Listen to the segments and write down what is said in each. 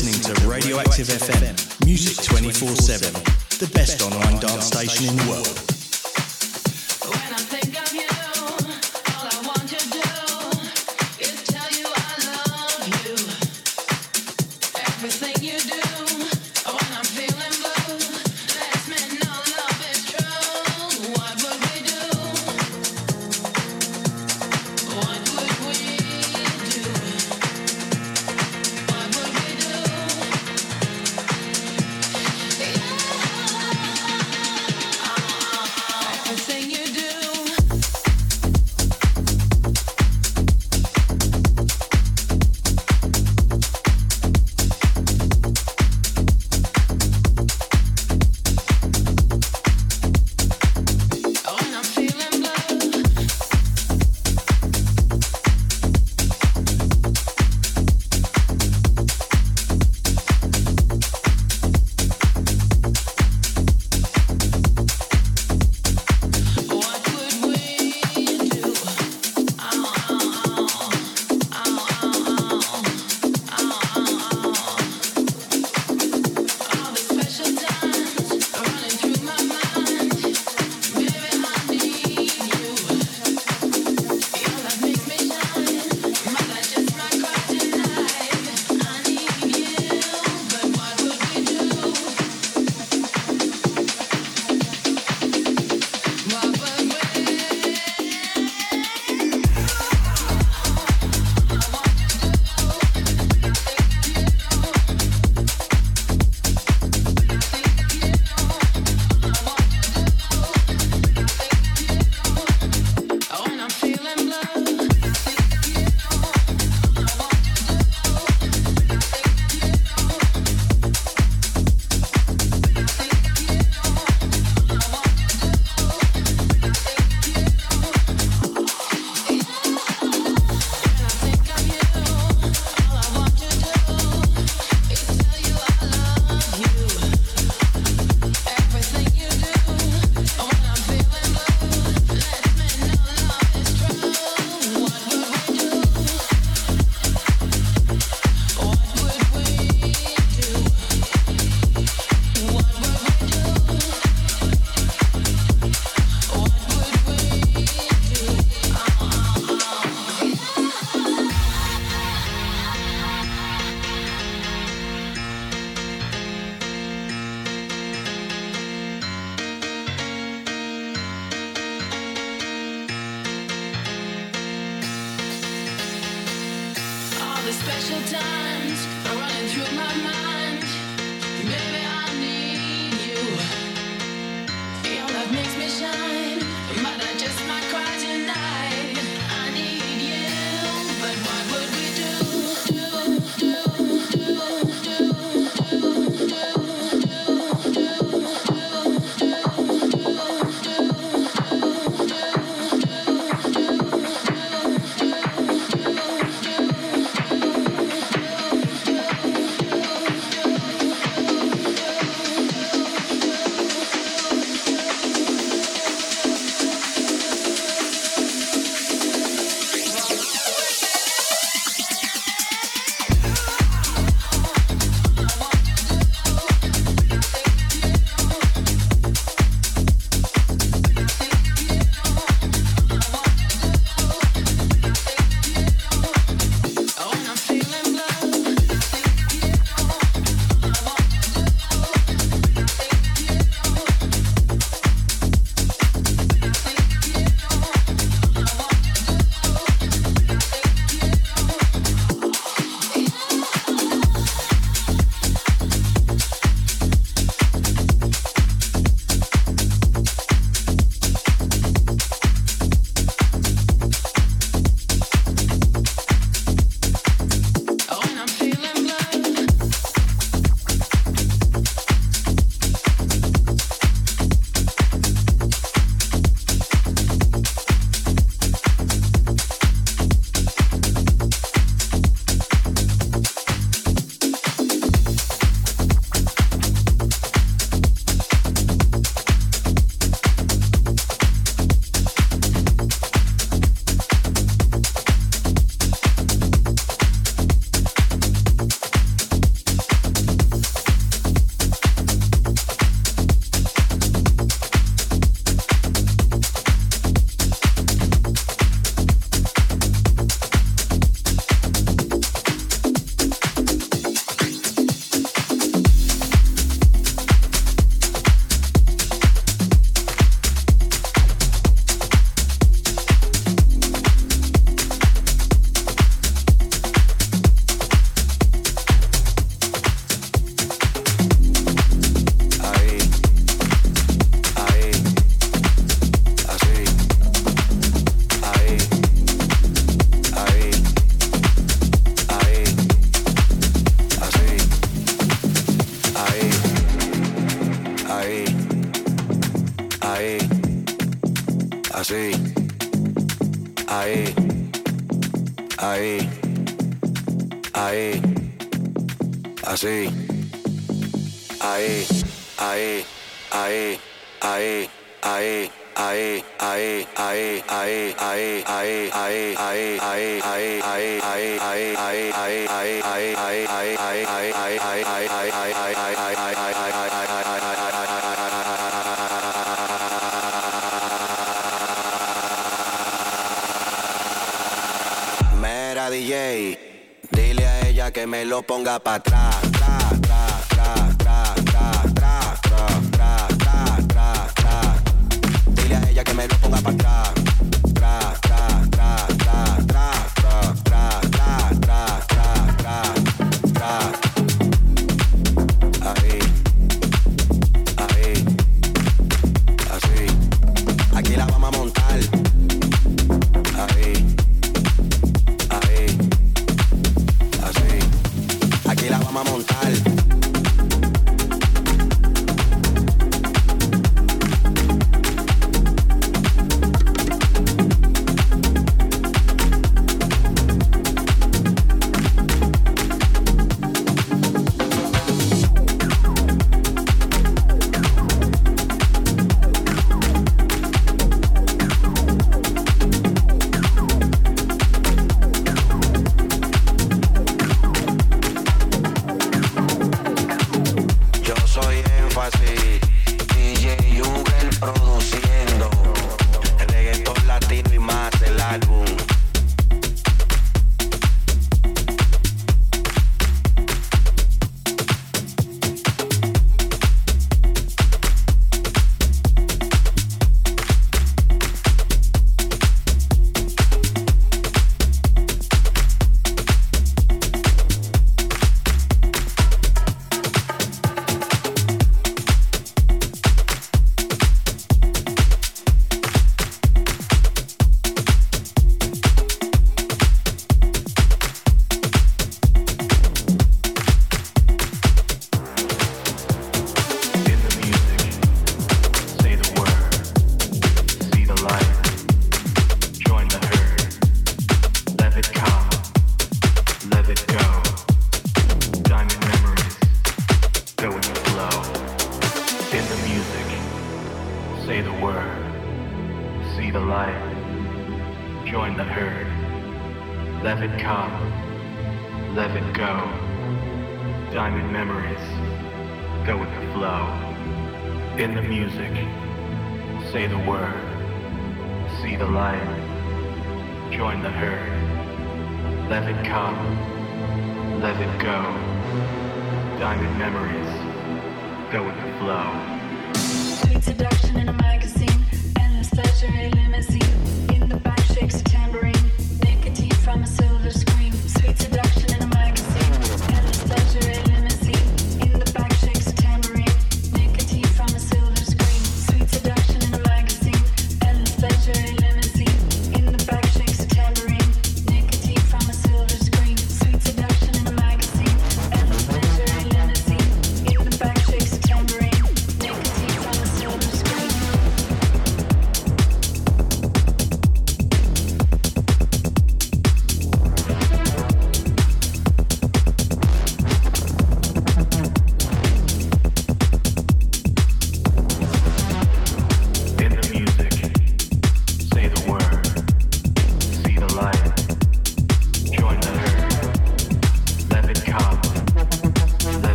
listening to Radioactive FM, music 24 7, the best online dance station in the world.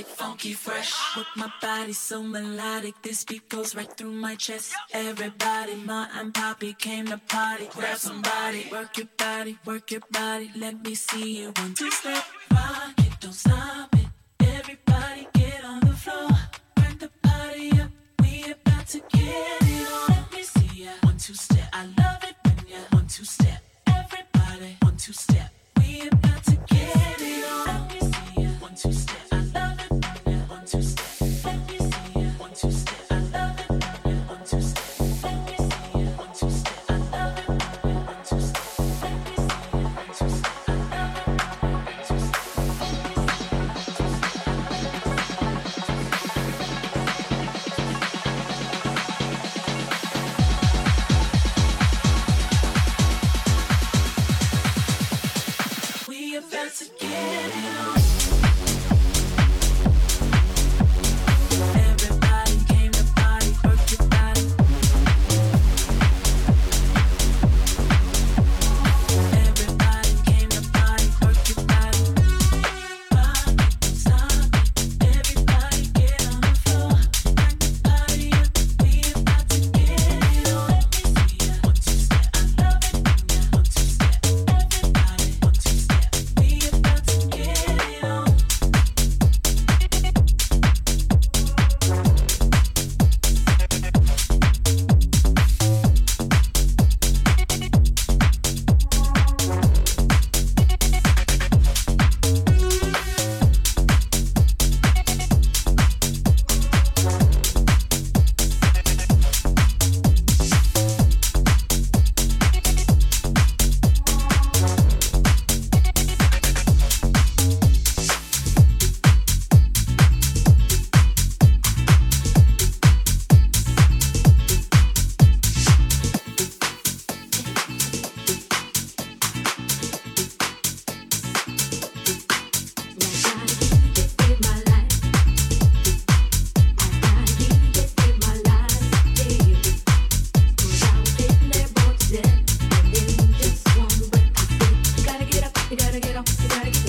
exotic, funky, fresh. With my body so melodic, this beat goes right through my chest. Everybody, ma and poppy came to party. Grab somebody, work your body, work your body. Let me see you one two step, rock it, don't stop. go, you gotta go.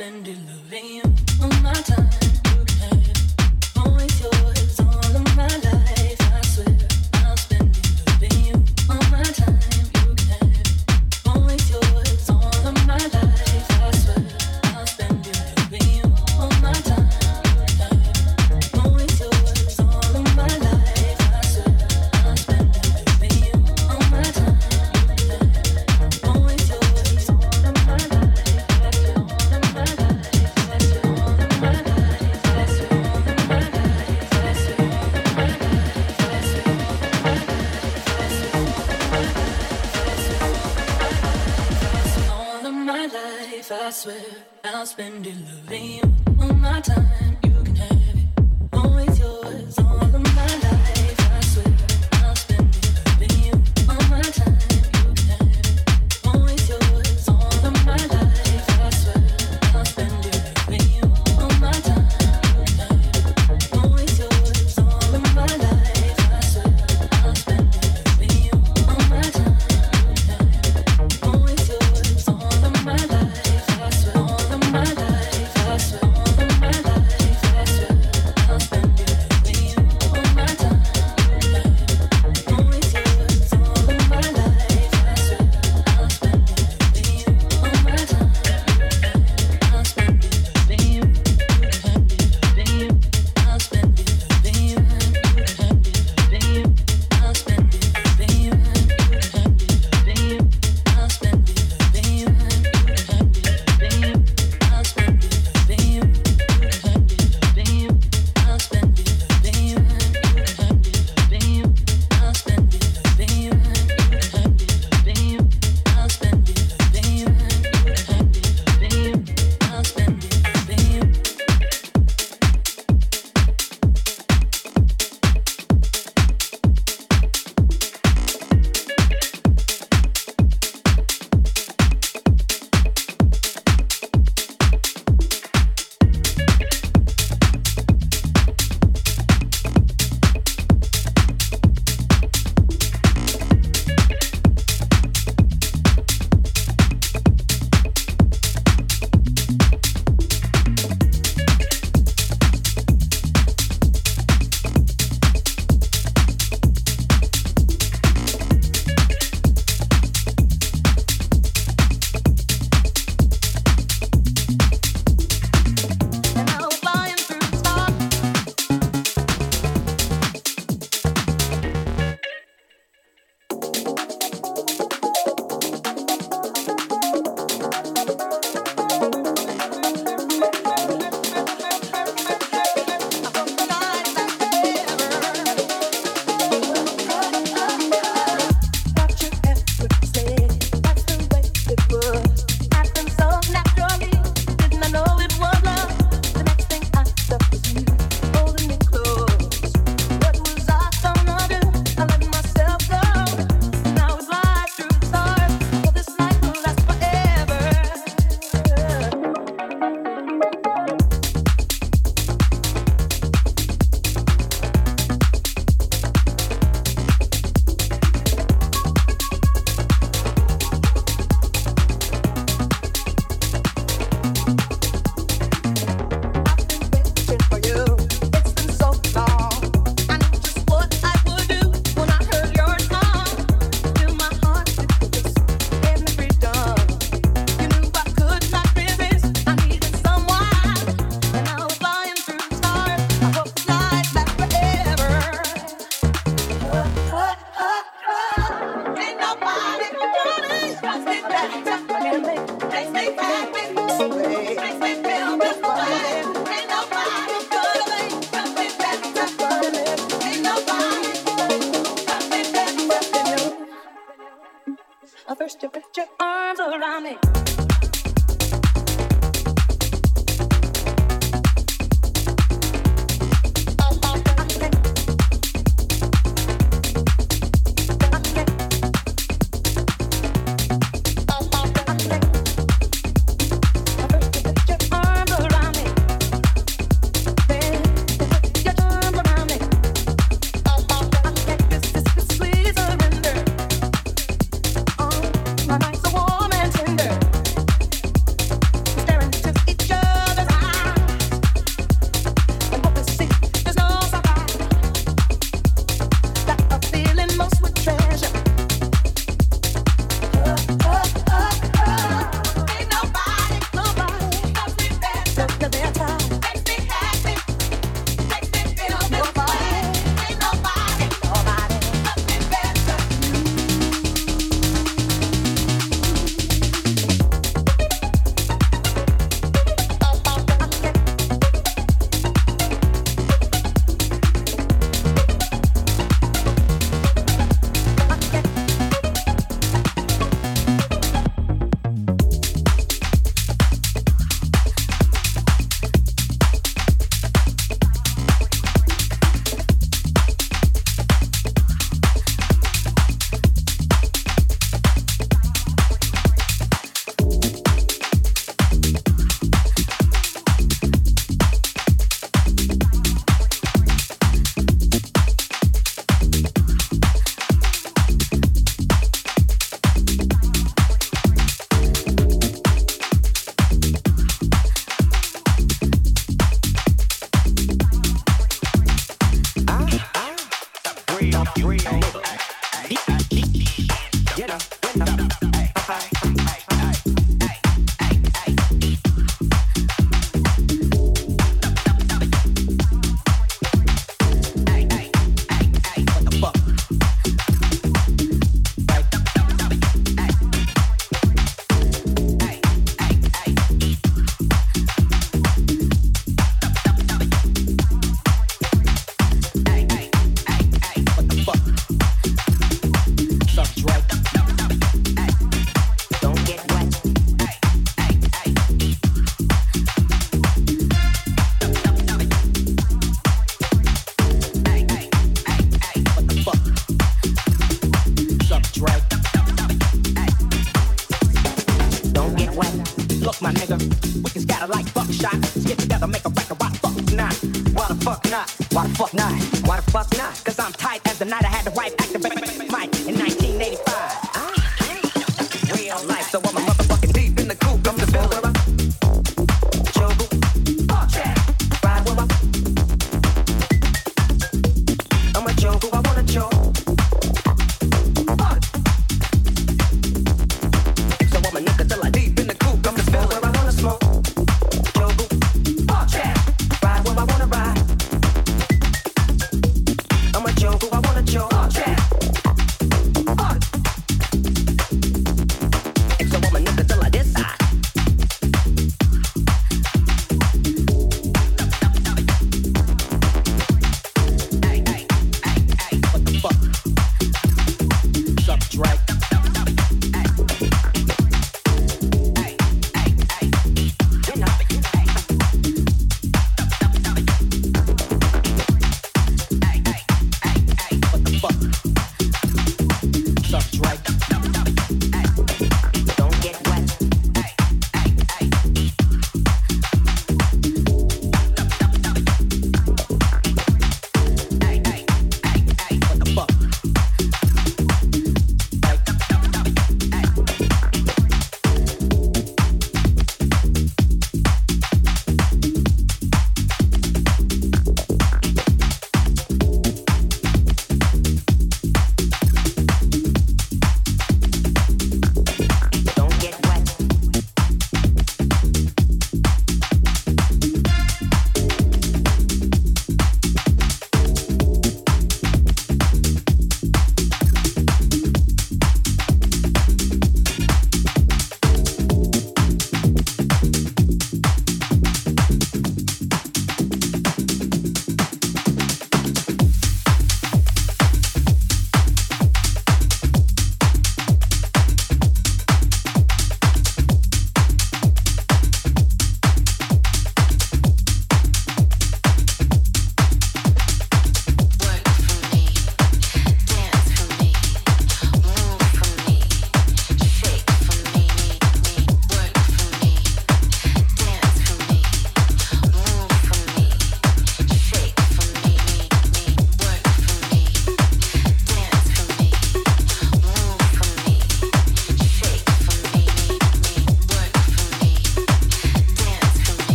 Spend it loving spend it loving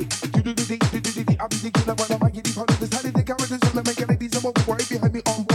Do do do do do do do I'm thinking about the mighty deep on the side of the carriages, and the mechanics, and what we worry behind me on.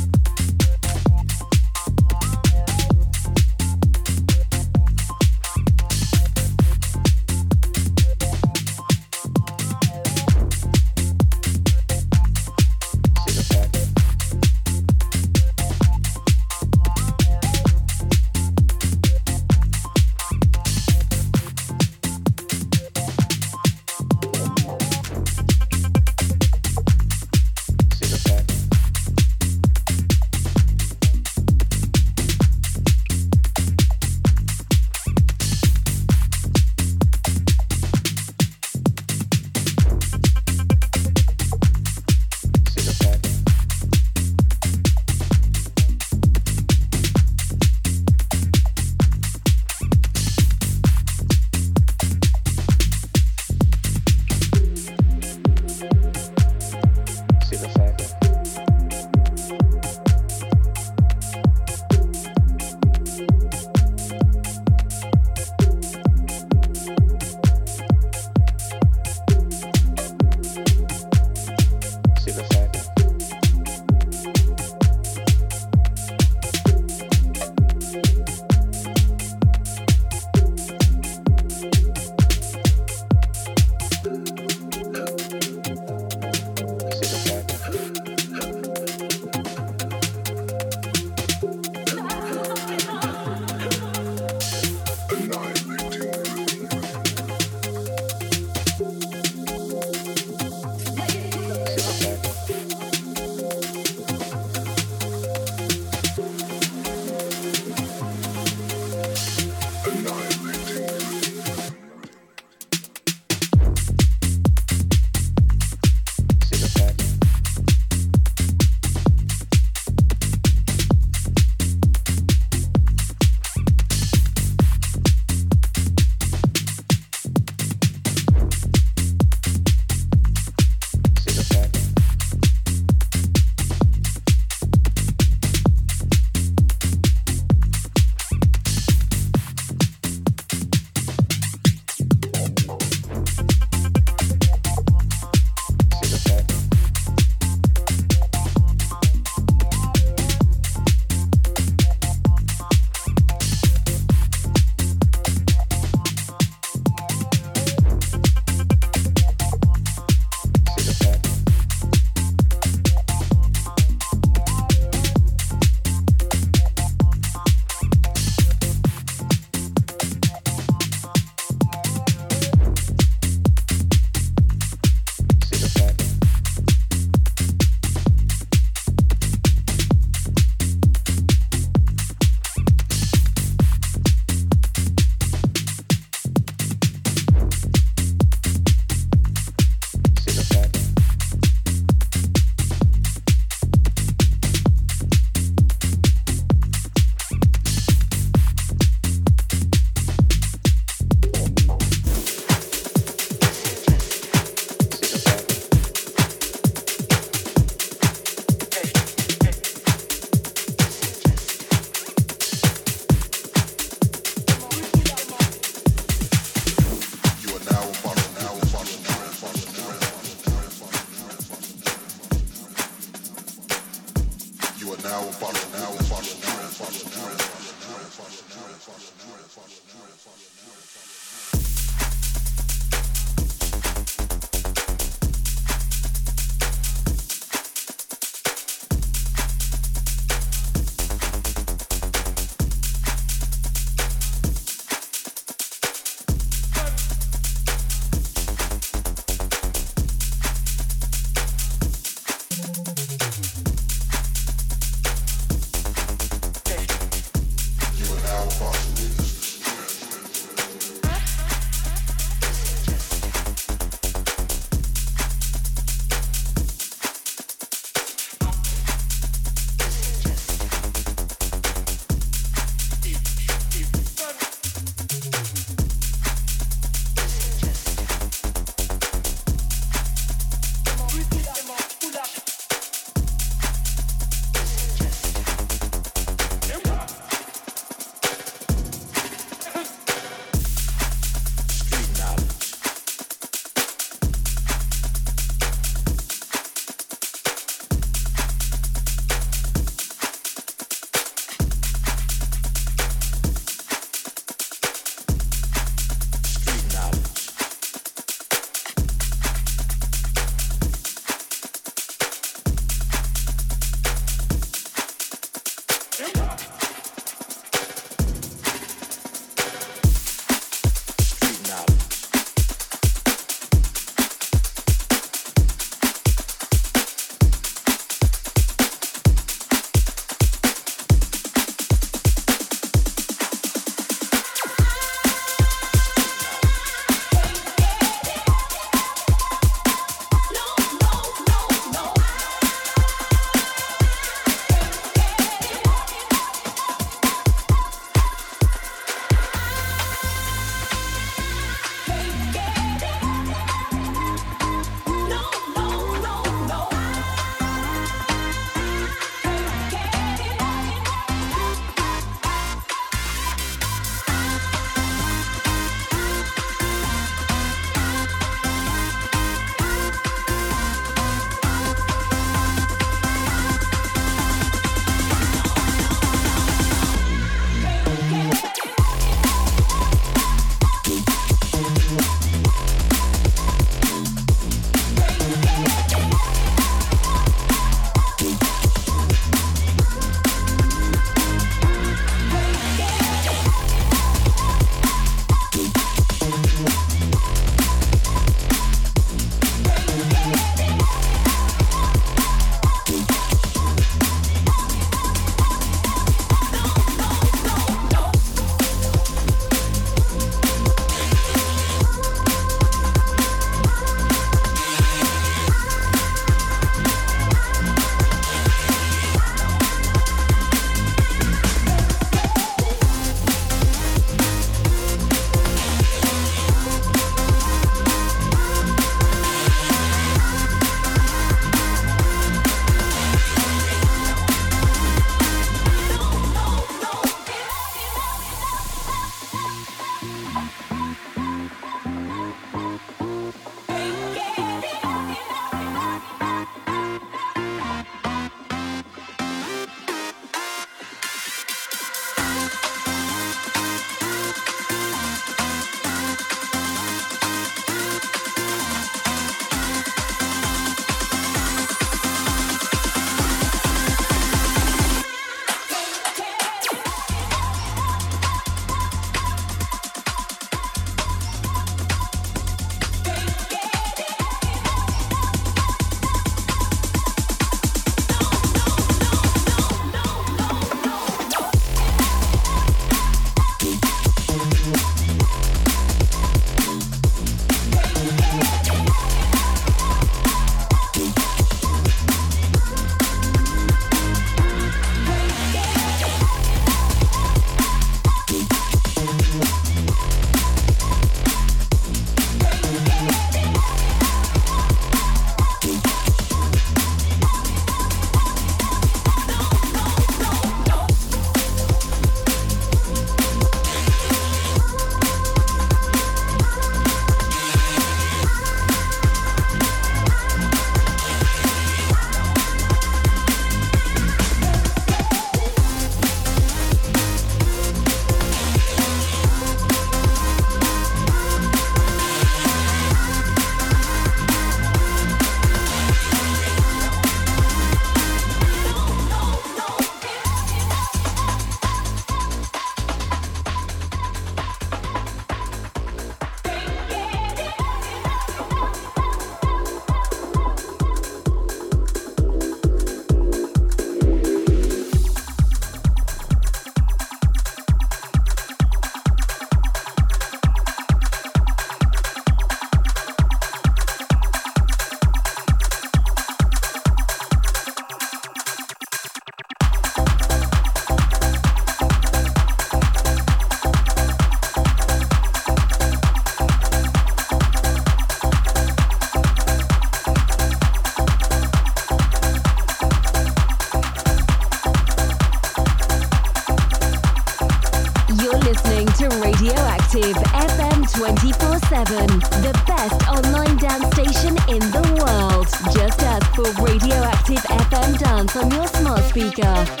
24 7. The best online dance station in the world. Just ask for Radioactive FM Dance on your smart speaker.